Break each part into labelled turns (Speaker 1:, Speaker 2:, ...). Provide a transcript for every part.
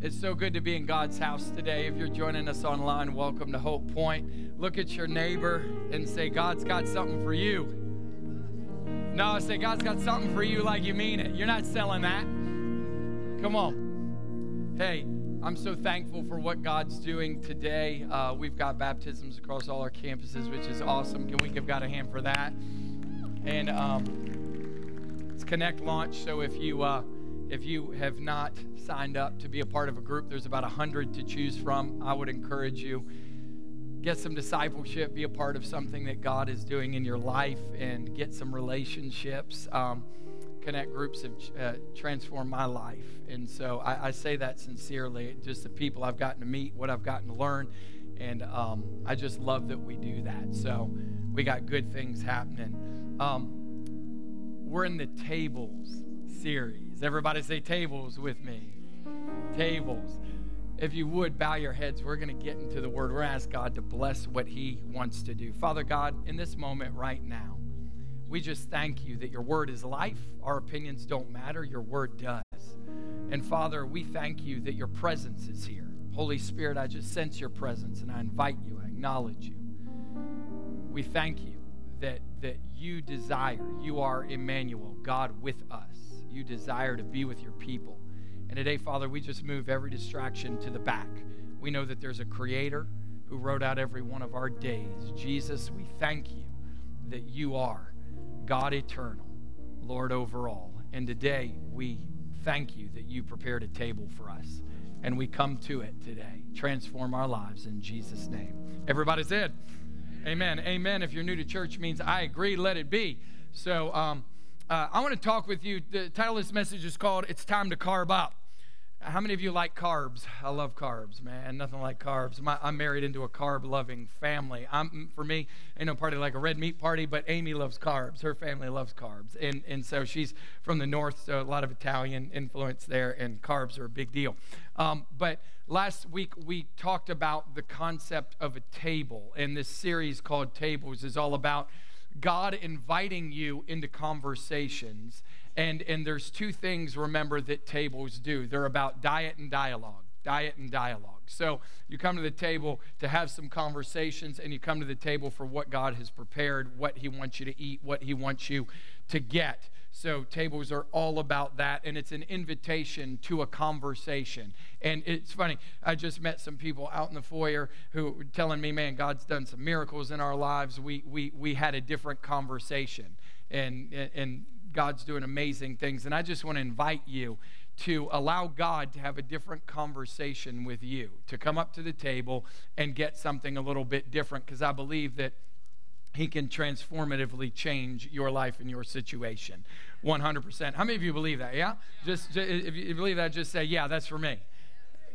Speaker 1: It's so good to be in God's house today. If you're joining us online, welcome to Hope Point. Look at your neighbor and say, God's got something for you. No, say, God's got something for you like you mean it. You're not selling that. Come on. Hey, I'm so thankful for what God's doing today. Uh, we've got baptisms across all our campuses, which is awesome. Can we give God a hand for that? And um, it's Connect Launch, so if you. Uh, if you have not signed up to be a part of a group, there's about 100 to choose from. I would encourage you get some discipleship, be a part of something that God is doing in your life, and get some relationships. Um, connect groups have uh, transformed my life. And so I, I, say that sincerely. Just the people I've gotten to meet, what I've gotten to learn. And um, I just love that we do that. So we got good things happening. Um, we're in the tables series. Everybody say tables with me. Tables. If you would bow your heads, we're going to get into the word. We're going to ask God to bless what He wants to do. Father God, in this moment right now, we just thank you that your word is life. Our opinions don't matter, your word does. And Father, we thank you that your presence is here. Holy Spirit, I just sense your presence and I invite you, I acknowledge you. We thank you that, that you desire, you are Emmanuel, God with us you desire to be with your people. And today, Father, we just move every distraction to the back. We know that there's a creator who wrote out every one of our days. Jesus, we thank you that you are God eternal, Lord over all. And today, we thank you that you prepared a table for us. And we come to it today. Transform our lives in Jesus' name. Everybody said, Amen. Amen. If you're new to church, means I agree, let it be. So, um, uh, I want to talk with you. The title of this message is called It's Time to Carb Up. How many of you like carbs? I love carbs, man. Nothing like carbs. My, I'm married into a carb loving family. I'm, for me, ain't no party like a red meat party, but Amy loves carbs. Her family loves carbs. And, and so she's from the north, so a lot of Italian influence there, and carbs are a big deal. Um, but last week we talked about the concept of a table, and this series called Tables is all about God inviting you into conversations. And, and there's two things, remember, that tables do they're about diet and dialogue. Diet and dialogue. So you come to the table to have some conversations, and you come to the table for what God has prepared, what He wants you to eat, what He wants you to get. So, tables are all about that, and it's an invitation to a conversation. And it's funny, I just met some people out in the foyer who were telling me, man, God's done some miracles in our lives. We, we, we had a different conversation, and, and God's doing amazing things. And I just want to invite you to allow God to have a different conversation with you, to come up to the table and get something a little bit different, because I believe that he can transformatively change your life and your situation. 100% how many of you believe that? Yeah? Just, just if you believe that just say yeah that's for me.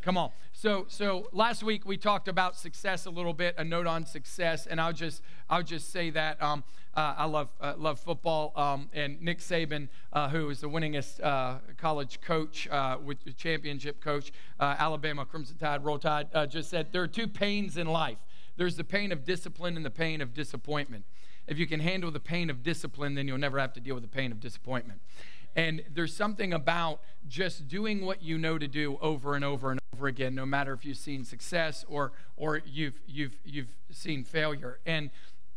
Speaker 1: Come on. So so last week we talked about success a little bit a note on success and i'll just i'll just say that um, uh, i love uh, love football um, and nick saban uh, who is the winningest uh, college coach uh, with championship coach uh, alabama crimson tide roll tide just said there are two pains in life there's the pain of discipline and the pain of disappointment. If you can handle the pain of discipline, then you'll never have to deal with the pain of disappointment. And there's something about just doing what you know to do over and over and over again, no matter if you've seen success or or you've you've you've seen failure. And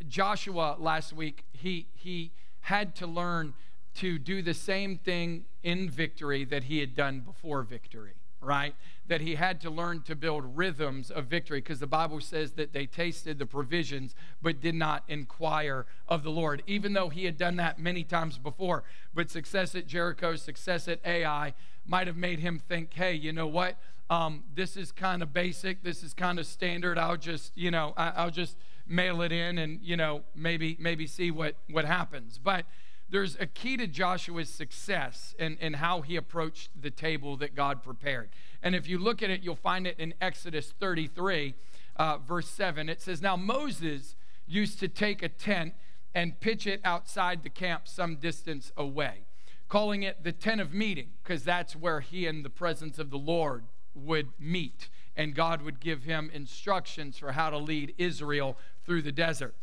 Speaker 1: Joshua last week, he he had to learn to do the same thing in victory that he had done before victory right? That he had to learn to build rhythms of victory because the Bible says that they tasted the provisions but did not inquire of the Lord, even though he had done that many times before. But success at Jericho, success at Ai might have made him think, hey, you know what? Um, this is kind of basic. This is kind of standard. I'll just, you know, I, I'll just mail it in and, you know, maybe, maybe see what, what happens. But there's a key to Joshua's success and, how he approached the table that God prepared. And if you look at it, you'll find it in Exodus 33, uh, verse 7. It says, Now Moses used to take a tent and pitch it outside the camp some distance away, calling it the tent of meeting, because that's where he and the presence of the Lord would meet. And God would give him instructions for how to lead Israel through the desert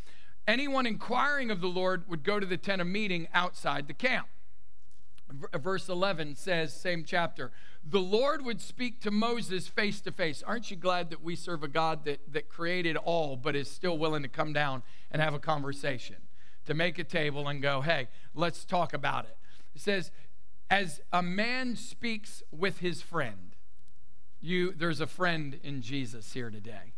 Speaker 1: anyone inquiring of the Lord would go to the tent of meeting outside the camp. Uh, verse 11 says, same chapter, the Lord would speak to Moses face to face. Aren't you glad that we serve a God that, that created all, but is still willing to come down and have a conversation, to make a table and go, hey, let's talk about it? It says, as a man speaks with his friend, you, there's a friend in Jesus here today.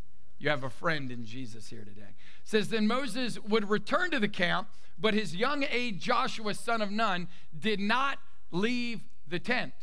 Speaker 1: You have a friend in Jesus here today. It says, then Moses would return to the camp, but his young aide Joshua, son of Nun, did not leave the tent.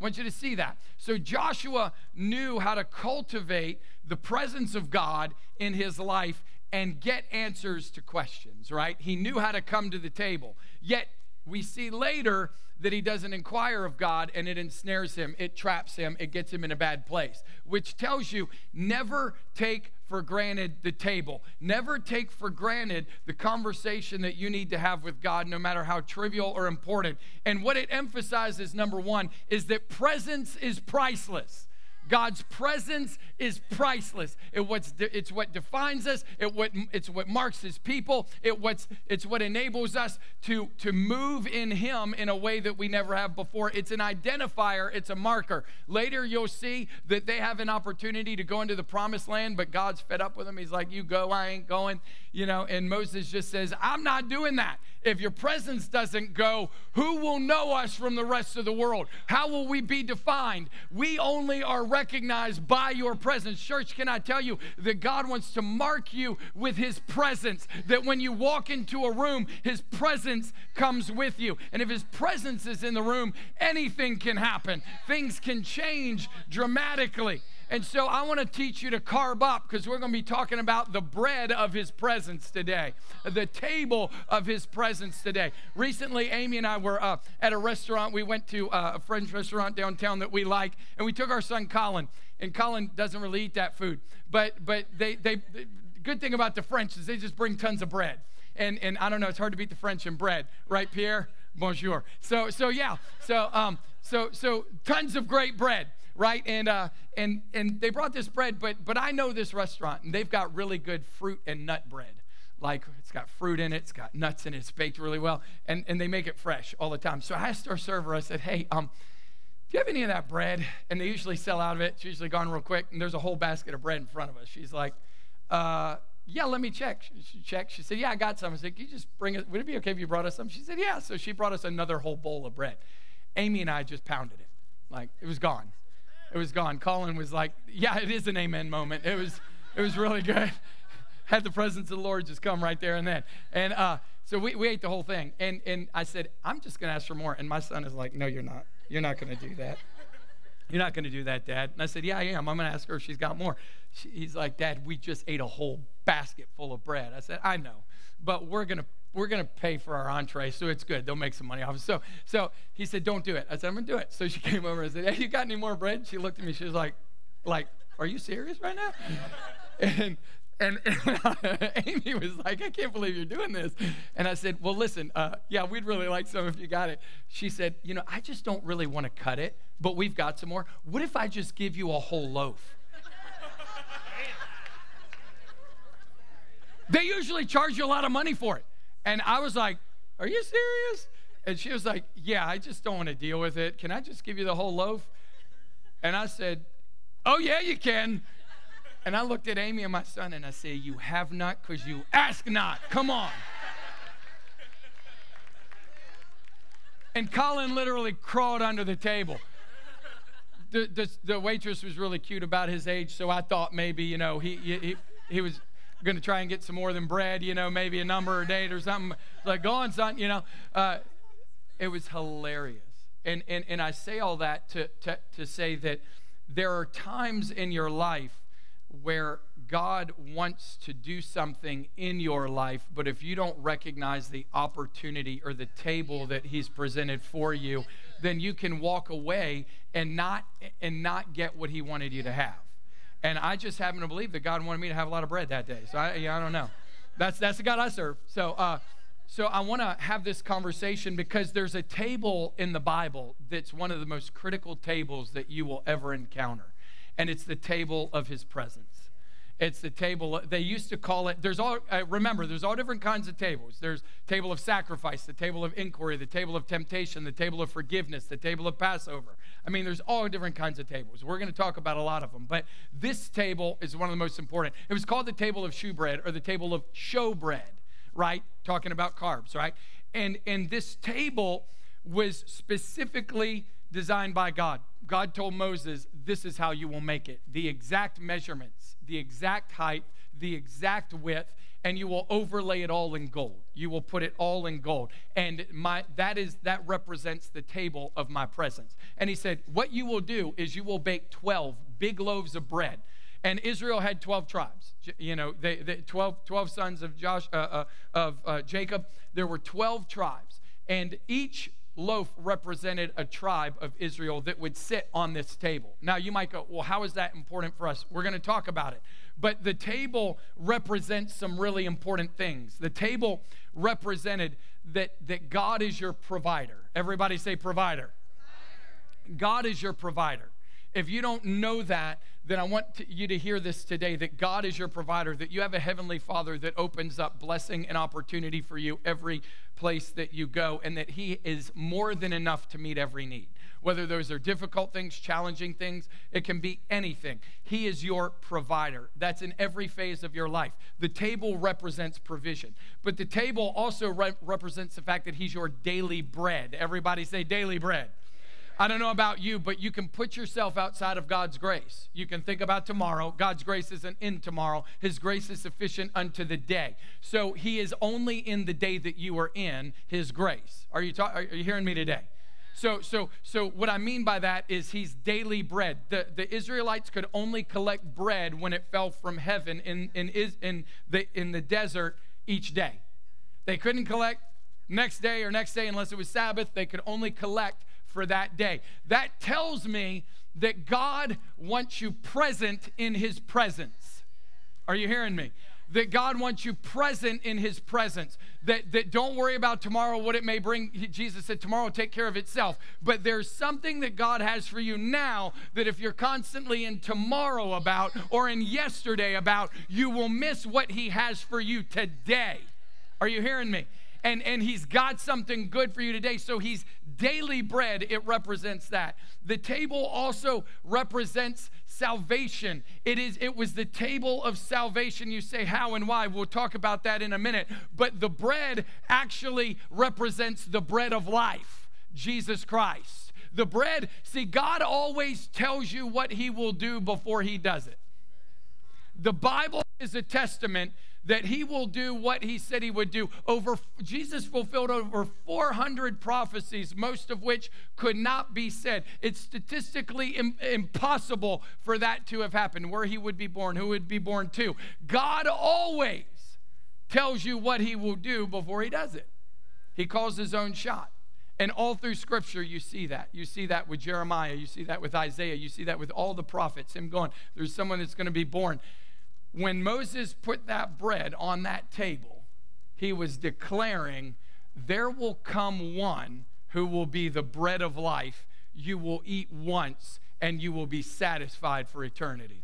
Speaker 1: I want you to see that. So Joshua knew how to cultivate the presence of God in his life and get answers to questions, right? He knew how to come to the table. Yet we see later that he doesn't inquire of God and it ensnares him, it traps him, it gets him in a bad place, which tells you never take for granted the table. Never take for granted the conversation that you need to have with God, no matter how trivial or important. And what it emphasizes, number one, is that presence is priceless. God's presence is priceless. It what's de- it's what defines us. It what, it's what marks His people. It what's, it's what enables us to, to move in Him in a way that we never have before. It's an identifier, it's a marker. Later, you'll see that they have an opportunity to go into the promised land, but God's fed up with them. He's like, You go, I ain't going. You know, and Moses just says, I'm not doing that. If your presence doesn't go, who will know us from the rest of the world? How will we be defined? We only are recognized by your presence. Church, can I tell you that God wants to mark you with his presence? That when you walk into a room, his presence comes with you. And if his presence is in the room, anything can happen, things can change dramatically. And so I want to teach you to carb up because we're going to be talking about the bread of his presence today, the table of his presence today. Recently, Amy and I were uh, at a restaurant. We went to uh, a French restaurant downtown that we like, and we took our son Colin. And Colin doesn't really eat that food, but but they they. The good thing about the French is they just bring tons of bread. And, and I don't know, it's hard to beat the French in bread, right, Pierre? Bonjour. So, so yeah, so, um, so, so tons of great bread right? And uh, and and they brought this bread, but but I know this restaurant, and they've got really good fruit and nut bread. Like it's got fruit in it, it's got nuts in it, it's baked really well, and and they make it fresh all the time. So I asked our server, I said, hey, um. Do you have any of that bread? And they usually sell out of it. It's usually gone real quick. And there's a whole basket of bread in front of us. She's like, uh, yeah, let me check. She checked. She said, yeah, I got some. I said, can you just bring it? Would it be okay if you brought us some? She said, yeah. So she brought us another whole bowl of bread. Amy and I just pounded it. Like, it was gone it was gone. Colin was like, "Yeah, it is an amen moment." It was, it was really good. Had the presence of the Lord just come right there and then, and uh, so we, we ate the whole thing. And and I said, "I'm just gonna ask for more." And my son is like, "No, you're not. You're not gonna do that. You're not gonna do that, Dad." And I said, "Yeah, I am. I'm gonna ask her if she's got more." She, he's like, "Dad, we just ate a whole basket full of bread." I said, "I know, but we're gonna we're going to pay for our entree, so it's good. They'll make some money off it. So, so he said, don't do it. I said, I'm going to do it. So she came over and said, hey, you got any more bread? She looked at me. She was like, like, are you serious right now? and, and, and Amy was like, I can't believe you're doing this. And I said, well, listen, uh, yeah, we'd really like some if you got it. She said, you know, I just don't really want to cut it, but we've got some more. What if I just give you a whole loaf? they usually charge you a lot of money for it. And I was like, Are you serious? And she was like, Yeah, I just don't want to deal with it. Can I just give you the whole loaf? And I said, Oh, yeah, you can. And I looked at Amy and my son and I said, You have not because you ask not. Come on. And Colin literally crawled under the table. The, the, the, waitress was really cute about his age, so I thought maybe, you know, he, he, he was going to try and get some more than bread, you know, maybe a number or date or something. Like, go on, son, you know. Uh, it was hilarious. And, and, and I say all that to, to, to say that there are times in your life where God wants to do something in your life, but if you don't recognize the opportunity or the table that He's presented for you, then you can walk away and not and not get what He wanted you to have. And I just happen to believe that God wanted me to have a lot of bread that day. So I, yeah, I don't know. That's, that's the God I serve. So, uh, so I want to have this conversation because there's a table in the Bible that's one of the most critical tables that you will ever encounter. And it's the table of his presence. It's the table, they used to call it, there's all, uh, remember, there's all different kinds of tables. There's table of sacrifice, the table of inquiry, the table of temptation, the table of forgiveness, the table of Passover. I mean, there's all different kinds of tables. We're going to talk about a lot of them, but this table is one of the most important. It was called the table of shewbread or the table of showbread, right? Talking about carbs, right? And, and this table was specifically designed by God. God told Moses, This is how you will make it the exact measurements, the exact height, the exact width, and you will overlay it all in gold. You will put it all in gold. And my that is that represents the table of my presence. And he said, What you will do is you will bake 12 big loaves of bread. And Israel had 12 tribes. You know, they, they 12, 12 sons of Josh uh, uh, of uh, Jacob. There were 12 tribes. And each loaf represented a tribe of Israel that would sit on this table. Now, you might go, well, how is that important for us? We're going to talk about it. But the table represents some really important things. The table represented that, that God is your provider. Everybody say provider. provider. God is your provider. If you don't know that, then I want to, you to hear this today that God is your provider, that you have a heavenly Father that opens up blessing and opportunity for you every place that you go, and that He is more than enough to meet every need. Whether those are difficult things, challenging things, it can be anything. He is your provider. That's in every phase of your life. The table represents provision, but the table also re- represents the fact that He's your daily bread. Everybody say daily bread. I don't know about you, but you can put yourself outside of God's grace. You can think about tomorrow. God's grace isn't in tomorrow. His grace is sufficient unto the day. So He is only in the day that you are in His grace. Are you, ta- are you hearing me today? So, so, so what I mean by that is he's daily bread. The, the Israelites could only collect bread when it fell from heaven in, in, is in, the, in the desert each day. They couldn't collect next day or next day unless it was Sabbath. They could only collect for that day. That tells me that God wants you present in his presence. Are you hearing me? That God wants you present in his presence. That, that don't worry about tomorrow, what it may bring. Jesus said, tomorrow will take care of itself. But there's something that God has for you now that if you're constantly in tomorrow about or in yesterday about, you will miss what he has for you today. Are you hearing me? and, and he's got something good for you today. So he's daily bread, it represents that. The table also represents salvation. It is it was the table of salvation. You say how and why? We'll talk about that in a minute. But the bread actually represents the bread of life, Jesus Christ. The bread, see God always tells you what he will do before he does it. The Bible is a testament that he will do what he said he would do. Over Jesus fulfilled over 400 prophecies, most of which could not be said. It's statistically Im- impossible for that to have happened. Where he would be born, who would be born to. God always tells you what he will do before he does it. He calls his own shot. And all through scripture, you see that. You see that with Jeremiah. You see that with Isaiah. You see that with all the prophets. Him going, there's someone that's going to be born when Moses put that bread on that table, he was declaring, There will come one who will be the bread of life. You will eat once and you will be satisfied for eternity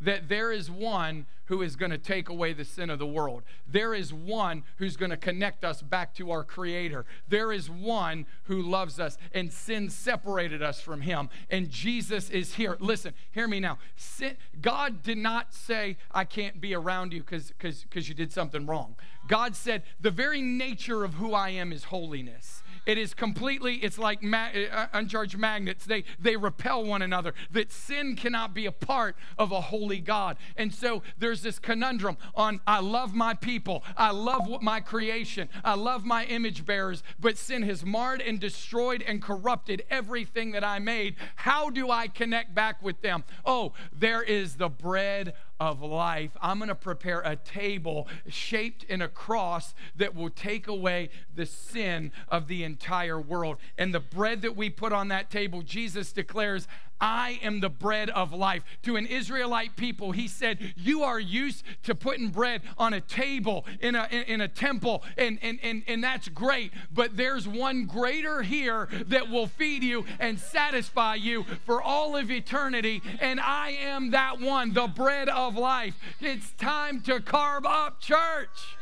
Speaker 1: that there is one who is going to take away the sin of the world. There is one who's going to connect us back to our Creator. There is one who loves us, and sin separated us from Him. And Jesus is here. Listen, hear me now. Sin, God did not say, I can't be around you because you did something wrong. God said, The very nature of who I am is holiness. It is completely, it's like ma- uh, uncharged magnets. They, they repel one another. That sin cannot be a part of a holy God. And so there's this conundrum on I love my people, I love my creation, I love my image bearers, but sin has marred and destroyed and corrupted everything that I made. How do I connect back with them? Oh, there is the bread of life. I'm going to prepare a table shaped in a cross that will take away the sin of the entire world. And the bread that we put on that table, Jesus declares, I am the bread of life. To an Israelite people, he said, You are used to putting bread on a table in a, in, in a temple, and, and, and, and that's great. But there's one greater here that will feed you and satisfy you for all of eternity. And I am that one, the bread of life. It's time to carb up, church.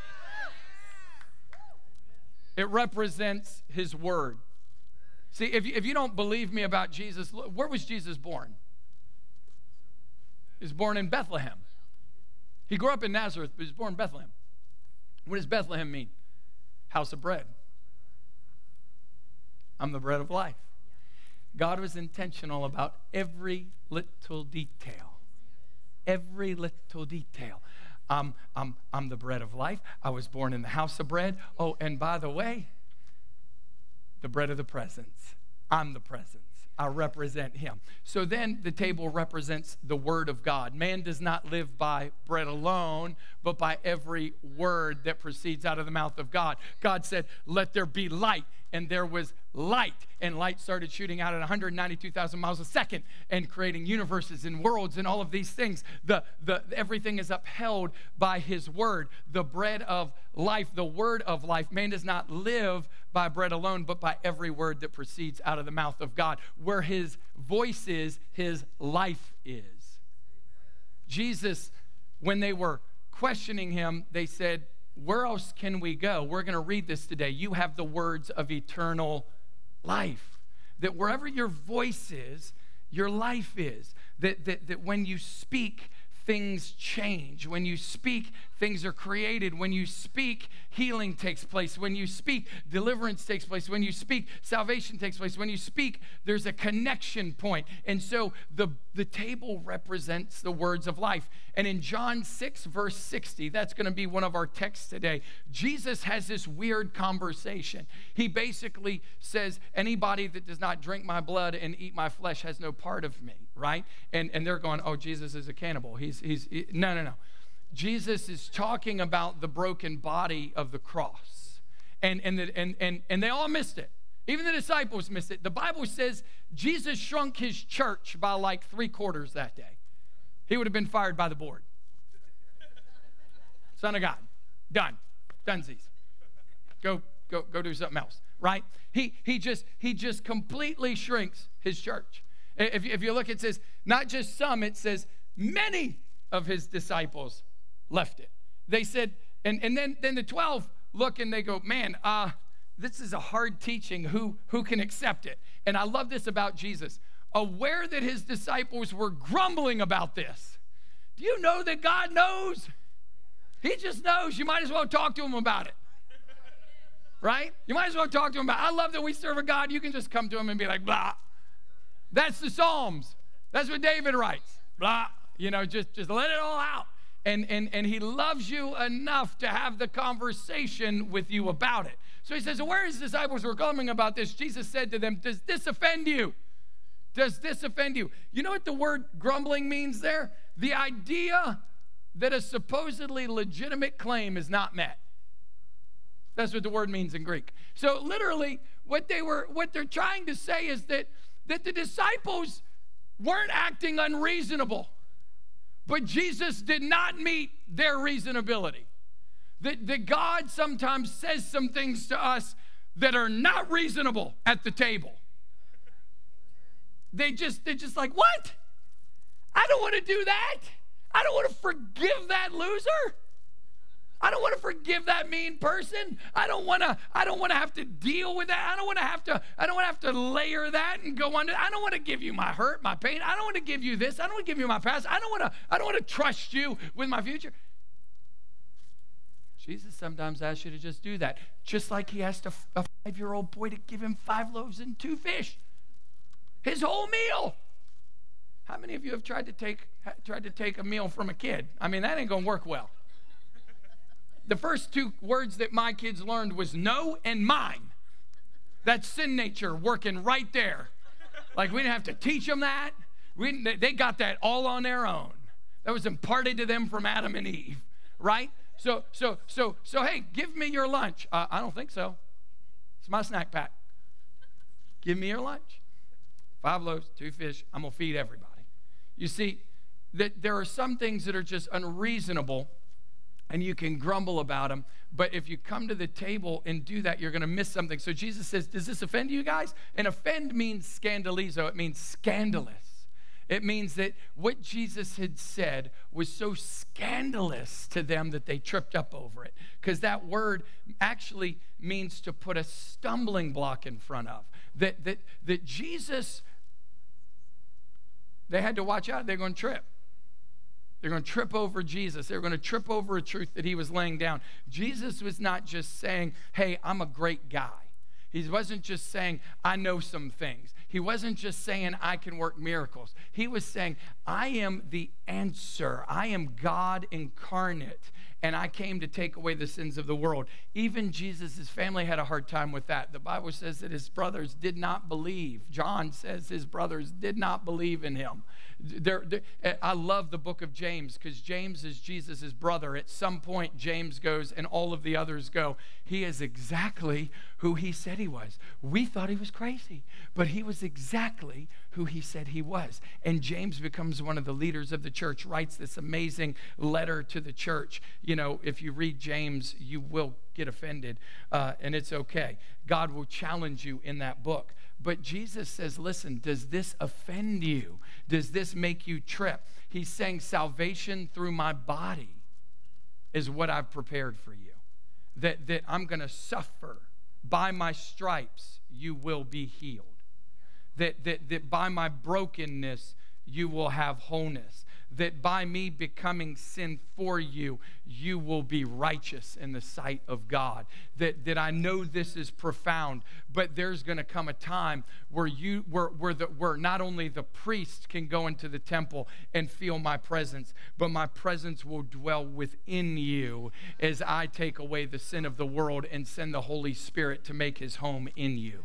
Speaker 1: It represents his word. See, if you, if you don't believe me about Jesus, where was Jesus born? He was born in Bethlehem. He grew up in Nazareth, but he was born in Bethlehem. What does Bethlehem mean? House of bread. I'm the bread of life. God was intentional about every little detail. Every little detail. I'm, I'm, I'm the bread of life. I was born in the house of bread. Oh, and by the way, the bread of the presence. I'm the presence. I represent him. So then the table represents the word of God. Man does not live by bread alone, but by every word that proceeds out of the mouth of God. God said, Let there be light and there was light. And light started shooting out at 192,000 miles a second and creating universes and worlds and all of these things. The, the everything is upheld by his word. The bread of life the word of life. Man does not live by bread alone but by every word that proceeds out of the mouth of God. Where his voice is his life is. Jesus when they were questioning him they said where else can we go? We're going to read this today. You have the words of eternal life. That wherever your voice is, your life is. That, that, that when you speak, things change. When you speak, things are created. When you speak, healing takes place. When you speak, deliverance takes place. When you speak, salvation takes place. When you speak, there's a connection point. And so the, the table represents the words of life. And in John 6, verse 60, that's going to be one of our texts today. Jesus has this weird conversation. He basically says, Anybody that does not drink my blood and eat my flesh has no part of me right? And, and they're going, oh, Jesus is a cannibal. He's, he's, he, no, no, no. Jesus is talking about the broken body of the cross. And, and, the, and, and, and they all missed it. Even the disciples missed it. The Bible says Jesus shrunk his church by like three quarters that day. He would have been fired by the board. Son of God. Done. Dunesies. Go, go, go do something else. Right? He, he just he just completely shrinks his church. If, if you look, it says not just some, it says many of his disciples left it. They said, and, and then, then the 12 look and they go, man, uh, this is a hard teaching. Who, who can accept it? And I love this about Jesus. Aware that his disciples were grumbling about this. Do you know that God knows? He just knows. You might as well talk to him about it. Right? You might as well talk to him about it. I love that we serve a God. You can just come to him and be like, blah. That's the Psalms. That's what David writes. Blah. You know, just, just let it all out. And, and, and he loves you enough to have the conversation with you about it. So he says, Where his disciples were coming about this, Jesus said to them, Does this offend you? Does this offend you? You know what the word grumbling means there? The idea that a supposedly legitimate claim is not met. That's what the word means in Greek. So literally, what they were what they're trying to say is that that the disciples weren't acting unreasonable, but Jesus did not meet their reasonability. That, that God sometimes says some things to us that are not reasonable at the table. They just, they're just like, what? I don't want to do that. I don't want to forgive that loser. I don't want to forgive that mean person. I don't want to I don't want to have to deal with that. I don't want to have to I don't want to have to layer that and go under. I don't want to give you my hurt, my pain. I don't want to give you this. I don't want to give you my past. I don't want to I don't want to trust you with my future. Jesus sometimes asks you to just do that, just like he asked a, a five-year-old boy to give him five loaves and two fish. His whole meal. How many of you have tried to take tried to take a meal from a kid? I mean, that ain't gonna work well the first two words that my kids learned was no and mine. That's sin nature working right there. Like we didn't have to teach them that. We, they got that all on their own. That was imparted to them from Adam and Eve, right? So, so, so, so, hey, give me your lunch. Uh, I don't think so. It's my snack pack. Give me your lunch. five loaves, two fish. I'm going to feed everybody. You see, that there are some things that are just unreasonable and you can grumble about them. But if you come to the table and do that, you're going to miss something. So Jesus says, Does this offend you guys? And offend means scandalizo, it means scandalous. It means that what Jesus had said was so scandalous to them that they tripped up over it. Because that word actually means to put a stumbling block in front of. That, that, that Jesus, they had to watch out, they're going to trip. They're going to trip over Jesus. They're going to trip over a truth that he was laying down. Jesus was not just saying, Hey, I'm a great guy. He wasn't just saying, I know some things. He wasn't just saying, I can work miracles. He was saying, I am the answer. I am God incarnate, and I came to take away the sins of the world. Even Jesus' family had a hard time with that. The Bible says that his brothers did not believe. John says his brothers did not believe in him. They're, they're, I love the book of James because James is Jesus' brother. At some point, James goes and all of the others go, He is exactly who he said he was. We thought he was crazy, but he was exactly who he said he was. And James becomes one of the leaders of the church, writes this amazing letter to the church. You know, if you read James, you will get offended, uh, and it's okay. God will challenge you in that book. But Jesus says, Listen, does this offend you? Does this make you trip? He's saying, Salvation through my body is what I've prepared for you. That, that I'm going to suffer. By my stripes, you will be healed. That, that, that by my brokenness, you will have wholeness that by me becoming sin for you, you will be righteous in the sight of God. That, that I know this is profound, but there's going to come a time where you where, where, the, where not only the priest can go into the temple and feel my presence, but my presence will dwell within you as I take away the sin of the world and send the Holy Spirit to make his home in you.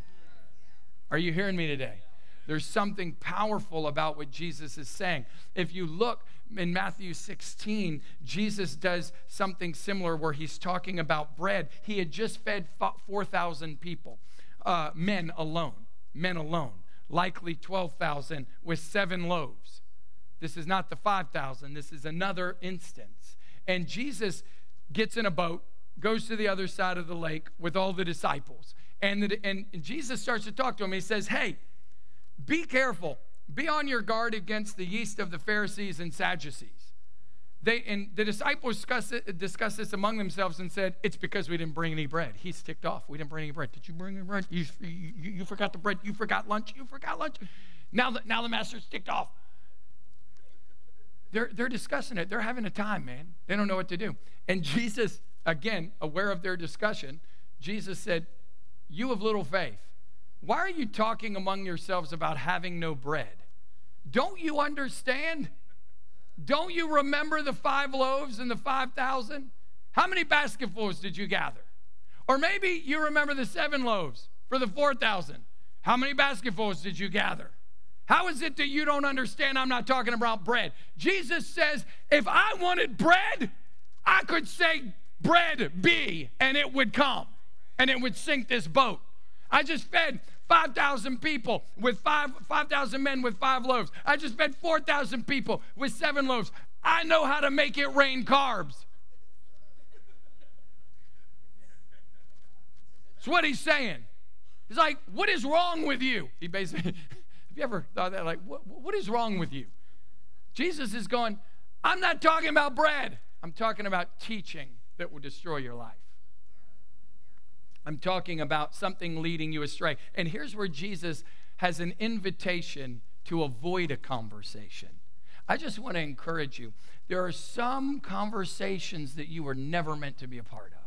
Speaker 1: Are you hearing me today? There's something powerful about what Jesus is saying. If you look in Matthew 16, Jesus does something similar where he's talking about bread. He had just fed 4,000 people, uh, men alone, men alone, likely 12,000 with seven loaves. This is not the 5,000, this is another instance. And Jesus gets in a boat, goes to the other side of the lake with all the disciples. And, the, and Jesus starts to talk to him. He says, Hey, be careful. Be on your guard against the yeast of the Pharisees and Sadducees. They, and the disciples discussed, it, discussed this among themselves and said, It's because we didn't bring any bread. He's ticked off. We didn't bring any bread. Did you bring any bread? You, you, you forgot the bread. You forgot lunch. You forgot lunch. Now the, now the master's ticked off. They're, they're discussing it. They're having a time, man. They don't know what to do. And Jesus, again, aware of their discussion, Jesus said, You have little faith. Why are you talking among yourselves about having no bread? Don't you understand? Don't you remember the five loaves and the 5,000? How many basketfuls did you gather? Or maybe you remember the seven loaves for the 4,000. How many basketfuls did you gather? How is it that you don't understand I'm not talking about bread? Jesus says, if I wanted bread, I could say, bread be, and it would come, and it would sink this boat. I just fed 5,000 people with five 5,000 men with five loaves. I just fed 4,000 people with seven loaves. I know how to make it rain carbs. That's what he's saying. He's like, What is wrong with you? He basically, have you ever thought that? Like, what, what is wrong with you? Jesus is going, I'm not talking about bread, I'm talking about teaching that will destroy your life. I'm talking about something leading you astray. And here's where Jesus has an invitation to avoid a conversation. I just want to encourage you. There are some conversations that you were never meant to be a part of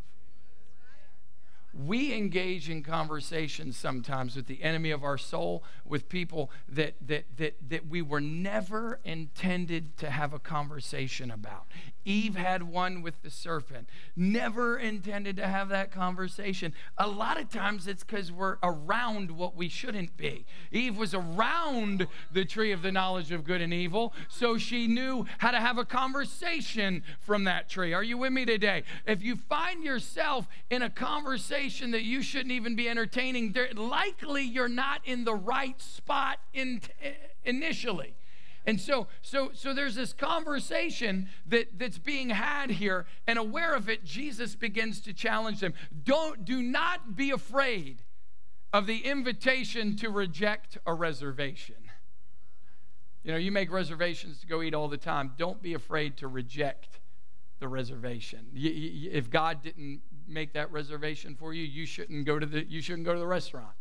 Speaker 1: we engage in conversations sometimes with the enemy of our soul, with people that, that, that, that we were never intended to have a conversation about. Eve had one with the serpent, never intended to have that conversation. A lot of times it's because we're around what we shouldn't be. Eve was around the tree of the knowledge of good and evil, so she knew how to have a conversation from that tree. Are you with me today? If you find yourself in a conversation, conversation that you shouldn't even be entertaining, likely you're not in the right spot in, initially. And so, so, so there's this conversation that, that's being had here, and aware of it, Jesus begins to challenge them. Don't do not be afraid of the invitation to reject a reservation. You know, you make reservations to go eat all the time. Don't be afraid to reject the reservation. If God didn't make that reservation for you, you shouldn't go to the you shouldn't go to the restaurant.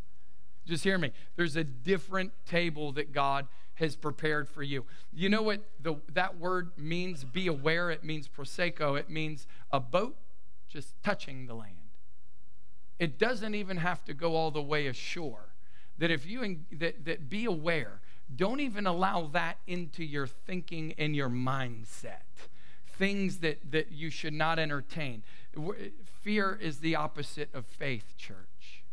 Speaker 1: Just hear me. There's a different table that God has prepared for you. You know what the, that word means? Be aware. It means proseko. It means a boat just touching the land. It doesn't even have to go all the way ashore. That if you that, that be aware, don't even allow that into your thinking and your mindset. Things that, that you should not entertain. Fear is the opposite of faith, church.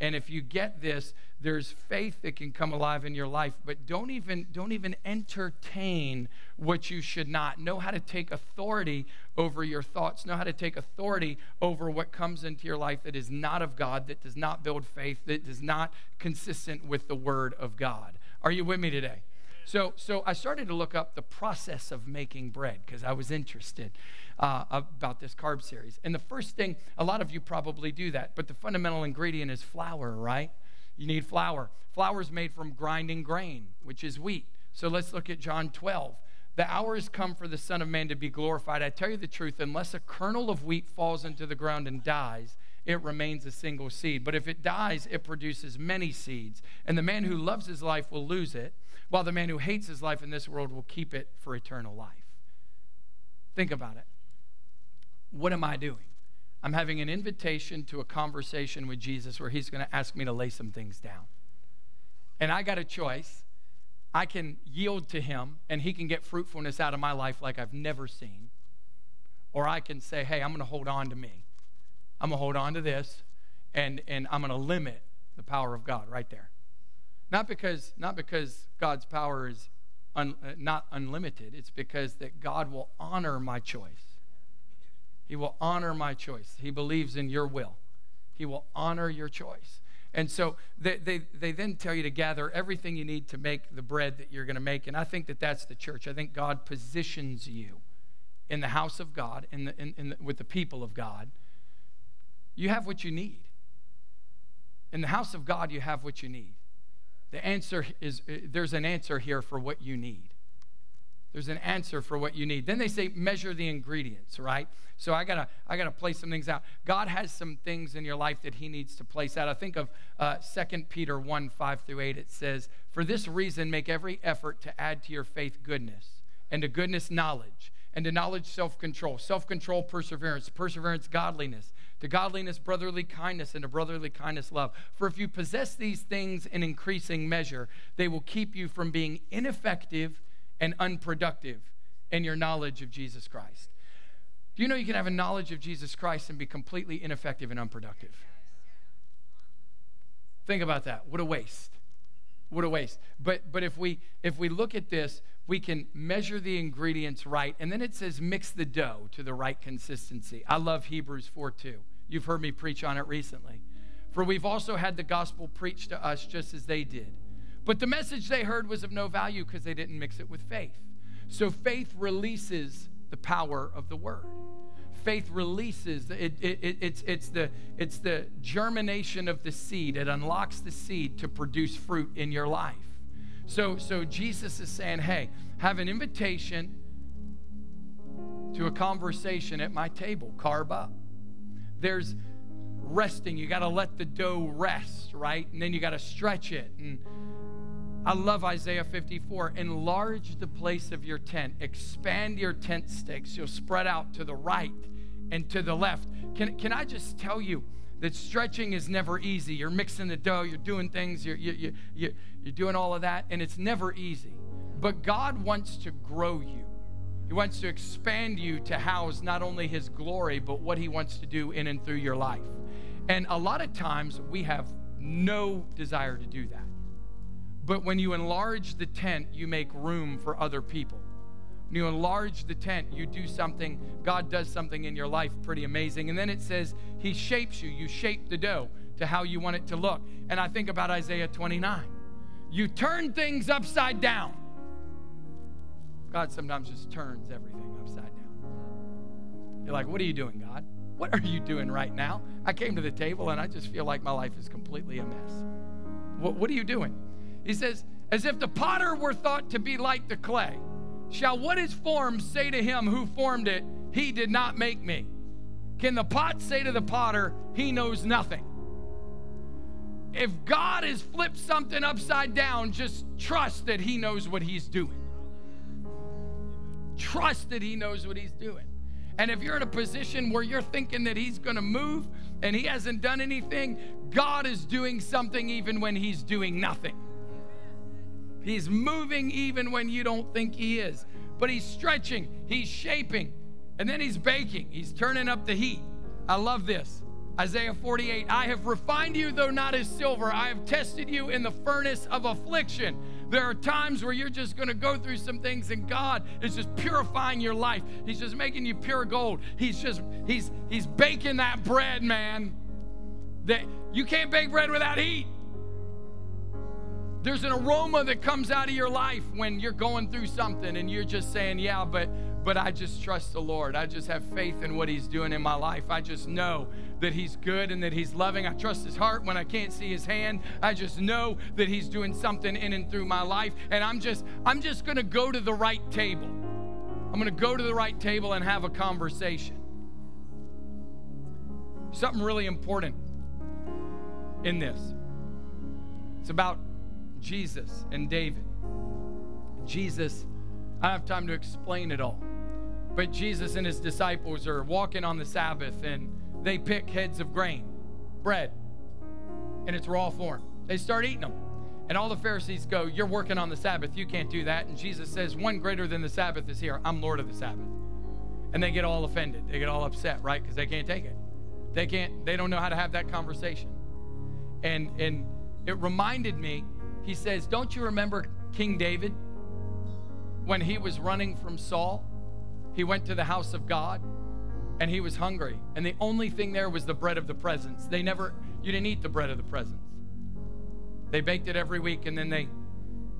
Speaker 1: And if you get this, there's faith that can come alive in your life, but don't even don't even entertain what you should not. Know how to take authority over your thoughts. Know how to take authority over what comes into your life that is not of God, that does not build faith, that is not consistent with the word of God. Are you with me today? So, so I started to look up the process of making bread because I was interested uh, about this carb series. And the first thing, a lot of you probably do that, but the fundamental ingredient is flour, right? You need flour. Flour is made from grinding grain, which is wheat. So let's look at John 12. The hour has come for the Son of Man to be glorified. I tell you the truth, unless a kernel of wheat falls into the ground and dies, it remains a single seed. But if it dies, it produces many seeds. And the man who loves his life will lose it, while the man who hates his life in this world will keep it for eternal life. Think about it. What am I doing? I'm having an invitation to a conversation with Jesus where he's going to ask me to lay some things down. And I got a choice. I can yield to him and he can get fruitfulness out of my life like I've never seen. Or I can say, hey, I'm going to hold on to me. I'm going to hold on to this and, and I'm going to limit the power of God right there. Not because, not because God's power is un, uh, not unlimited, it's because that God will honor my choice. He will honor my choice. He believes in your will. He will honor your choice. And so they, they, they then tell you to gather everything you need to make the bread that you're going to make. And I think that that's the church. I think God positions you in the house of God, in the, in, in the, with the people of God. You have what you need. In the house of God, you have what you need. The answer is there's an answer here for what you need. There's an answer for what you need. Then they say measure the ingredients, right? So I gotta I gotta place some things out. God has some things in your life that He needs to place out. I think of uh, 2 Peter 1, 5 through 8. It says, For this reason, make every effort to add to your faith goodness, and to goodness knowledge, and to knowledge self-control, self-control perseverance, perseverance godliness, to godliness brotherly kindness, and to brotherly kindness love. For if you possess these things in increasing measure, they will keep you from being ineffective and unproductive in your knowledge of Jesus Christ. Do you know you can have a knowledge of Jesus Christ and be completely ineffective and unproductive? Think about that. What a waste. What a waste. But but if we if we look at this, we can measure the ingredients right. And then it says mix the dough to the right consistency. I love Hebrews 4 2. You've heard me preach on it recently. For we've also had the gospel preached to us just as they did. But the message they heard was of no value because they didn't mix it with faith. So faith releases the power of the word. Faith releases it, it, it, it's, it's, the, it's the germination of the seed. It unlocks the seed to produce fruit in your life. So, so Jesus is saying, hey, have an invitation to a conversation at my table, carb up. There's resting. You got to let the dough rest, right? And then you got to stretch it. And I love Isaiah 54. Enlarge the place of your tent, expand your tent stakes. You'll spread out to the right and to the left. Can, can I just tell you that stretching is never easy? You're mixing the dough, you're doing things, you're, you, you, you, you're doing all of that, and it's never easy. But God wants to grow you. He wants to expand you to house not only His glory, but what He wants to do in and through your life. And a lot of times we have no desire to do that. But when you enlarge the tent, you make room for other people. You enlarge the tent, you do something, God does something in your life pretty amazing. And then it says, He shapes you. You shape the dough to how you want it to look. And I think about Isaiah 29. You turn things upside down. God sometimes just turns everything upside down. You're like, What are you doing, God? What are you doing right now? I came to the table and I just feel like my life is completely a mess. What, what are you doing? He says, As if the potter were thought to be like the clay Shall what is formed say to him who formed it, He did not make me? Can the pot say to the potter, He knows nothing? If God has flipped something upside down, just trust that He knows what He's doing. Trust that He knows what He's doing. And if you're in a position where you're thinking that He's going to move and He hasn't done anything, God is doing something even when He's doing nothing. He's moving even when you don't think He is. But He's stretching, He's shaping, and then He's baking. He's turning up the heat. I love this. Isaiah 48 I have refined you, though not as silver. I have tested you in the furnace of affliction. There are times where you're just going to go through some things and God is just purifying your life. He's just making you pure gold. He's just he's he's baking that bread, man. That you can't bake bread without heat. There's an aroma that comes out of your life when you're going through something and you're just saying, "Yeah, but but I just trust the Lord. I just have faith in what he's doing in my life. I just know that he's good and that he's loving. I trust his heart when I can't see his hand. I just know that he's doing something in and through my life and I'm just I'm just to go to the right table. I'm to go to the right table and have a conversation. Something really important in this. It's about Jesus and David. Jesus, I have time to explain it all. But Jesus and his disciples are walking on the Sabbath and they pick heads of grain, bread, in its raw form. They start eating them. And all the Pharisees go, You're working on the Sabbath. You can't do that. And Jesus says, One greater than the Sabbath is here. I'm Lord of the Sabbath. And they get all offended. They get all upset, right? Because they can't take it. They can't, they don't know how to have that conversation. And and it reminded me, he says, Don't you remember King David? When he was running from Saul, he went to the house of God and he was hungry. And the only thing there was the bread of the presence. They never, you didn't eat the bread of the presence. They baked it every week and then they,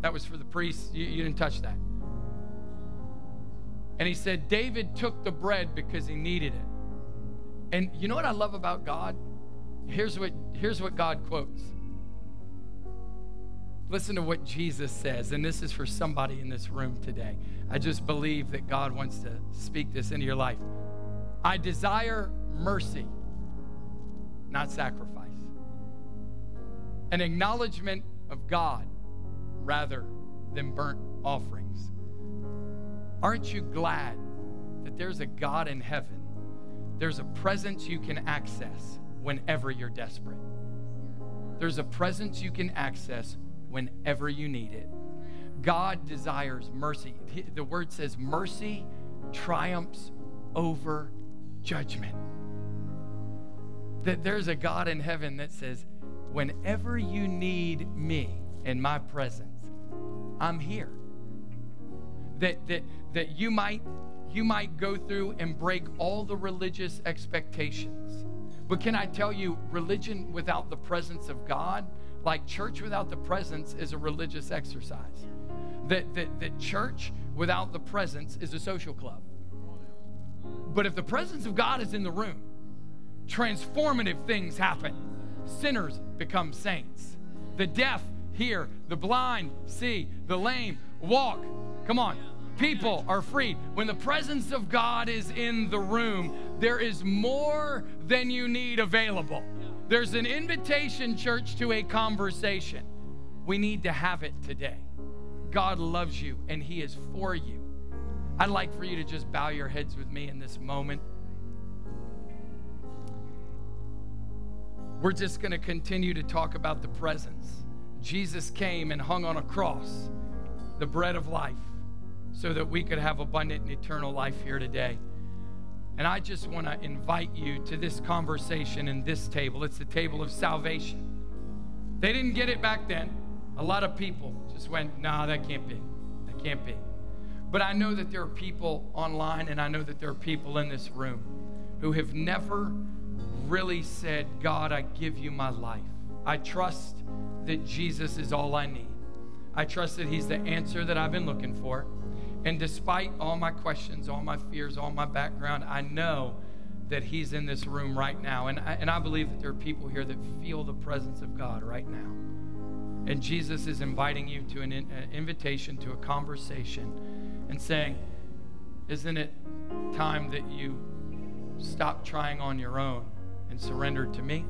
Speaker 1: that was for the priests. You, you didn't touch that. And he said, David took the bread because he needed it. And you know what I love about God? Here's what, here's what God quotes. Listen to what Jesus says, and this is for somebody in this room today. I just believe that God wants to speak this into your life. I desire mercy, not sacrifice. An acknowledgement of God rather than burnt offerings. Aren't you glad that there's a God in heaven? There's a presence you can access whenever you're desperate. There's a presence you can access whenever you need it. God desires mercy. The word says mercy triumphs over judgment. That there's a God in heaven that says, whenever you need me in my presence, I'm here. That, that, that you might you might go through and break all the religious expectations. But can I tell you, religion without the presence of God, like church without the presence, is a religious exercise that, that, that church without the presence is a social club. But if the presence of God is in the room, transformative things happen. Sinners become saints. The deaf hear, the blind see, the lame walk. Come on. People are freed. When the presence of God is in the room, there is more than you need available. There's an invitation, church, to a conversation. We need to have it today. God loves you and He is for you. I'd like for you to just bow your heads with me in this moment. We're just going to continue to talk about the presence. Jesus came and hung on a cross, the bread of life, so that we could have abundant and eternal life here today. And I just want to invite you to this conversation in this table. It's the table of salvation. They didn't get it back then. A lot of people just went, nah, that can't be. That can't be. But I know that there are people online and I know that there are people in this room who have never really said, God, I give you my life. I trust that Jesus is all I need. I trust that He's the answer that I've been looking for. And despite all my questions, all my fears, all my background, I know that He's in this room right now. And I, and I believe that there are people here that feel the presence of God right now. And Jesus is inviting you to an, in, an invitation to a conversation and saying, Isn't it time that you stop trying on your own and surrender to me?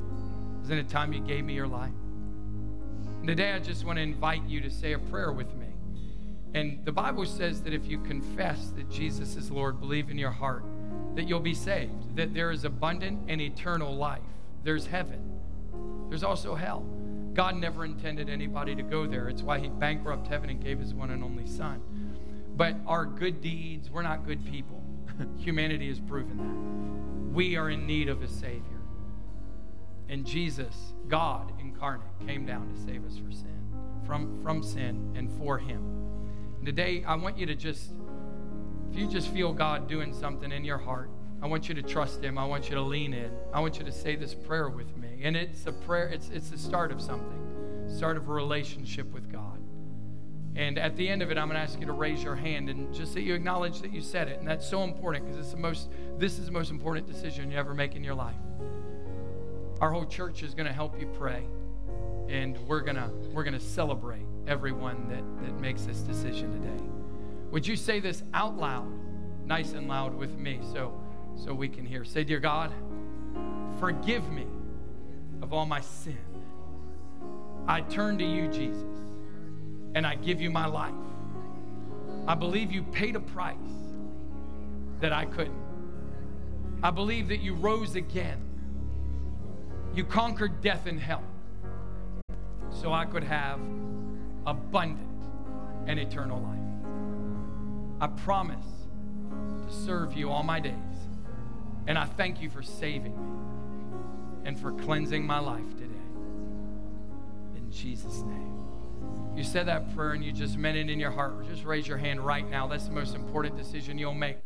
Speaker 1: Isn't it time you gave me your life? And today I just want to invite you to say a prayer with me. And the Bible says that if you confess that Jesus is Lord, believe in your heart, that you'll be saved, that there is abundant and eternal life. There's heaven, there's also hell. God never intended anybody to go there. It's why He bankrupted heaven and gave His one and only Son. But our good deeds, we're not good people. Humanity has proven that. We are in need of a Savior. And Jesus, God incarnate, came down to save us for sin, from, from sin and for Him. Today, I want you to just, if you just feel God doing something in your heart, I want you to trust Him. I want you to lean in. I want you to say this prayer with me. And it's a prayer, it's, it's the start of something, start of a relationship with God. And at the end of it, I'm going to ask you to raise your hand and just that you acknowledge that you said it. And that's so important because it's the most, this is the most important decision you ever make in your life. Our whole church is going to help you pray. And we're going to, we're going to celebrate everyone that, that makes this decision today. Would you say this out loud, nice and loud with me so so we can hear. Say, Dear God, forgive me of all my sin. I turn to you, Jesus, and I give you my life. I believe you paid a price that I couldn't. I believe that you rose again. You conquered death and hell so I could have abundant and eternal life. I promise to serve you all my days and I thank you for saving me and for cleansing my life today. In Jesus' name. You said that prayer and you just meant it in your heart. Just raise your hand right now. That's the most important decision you'll make.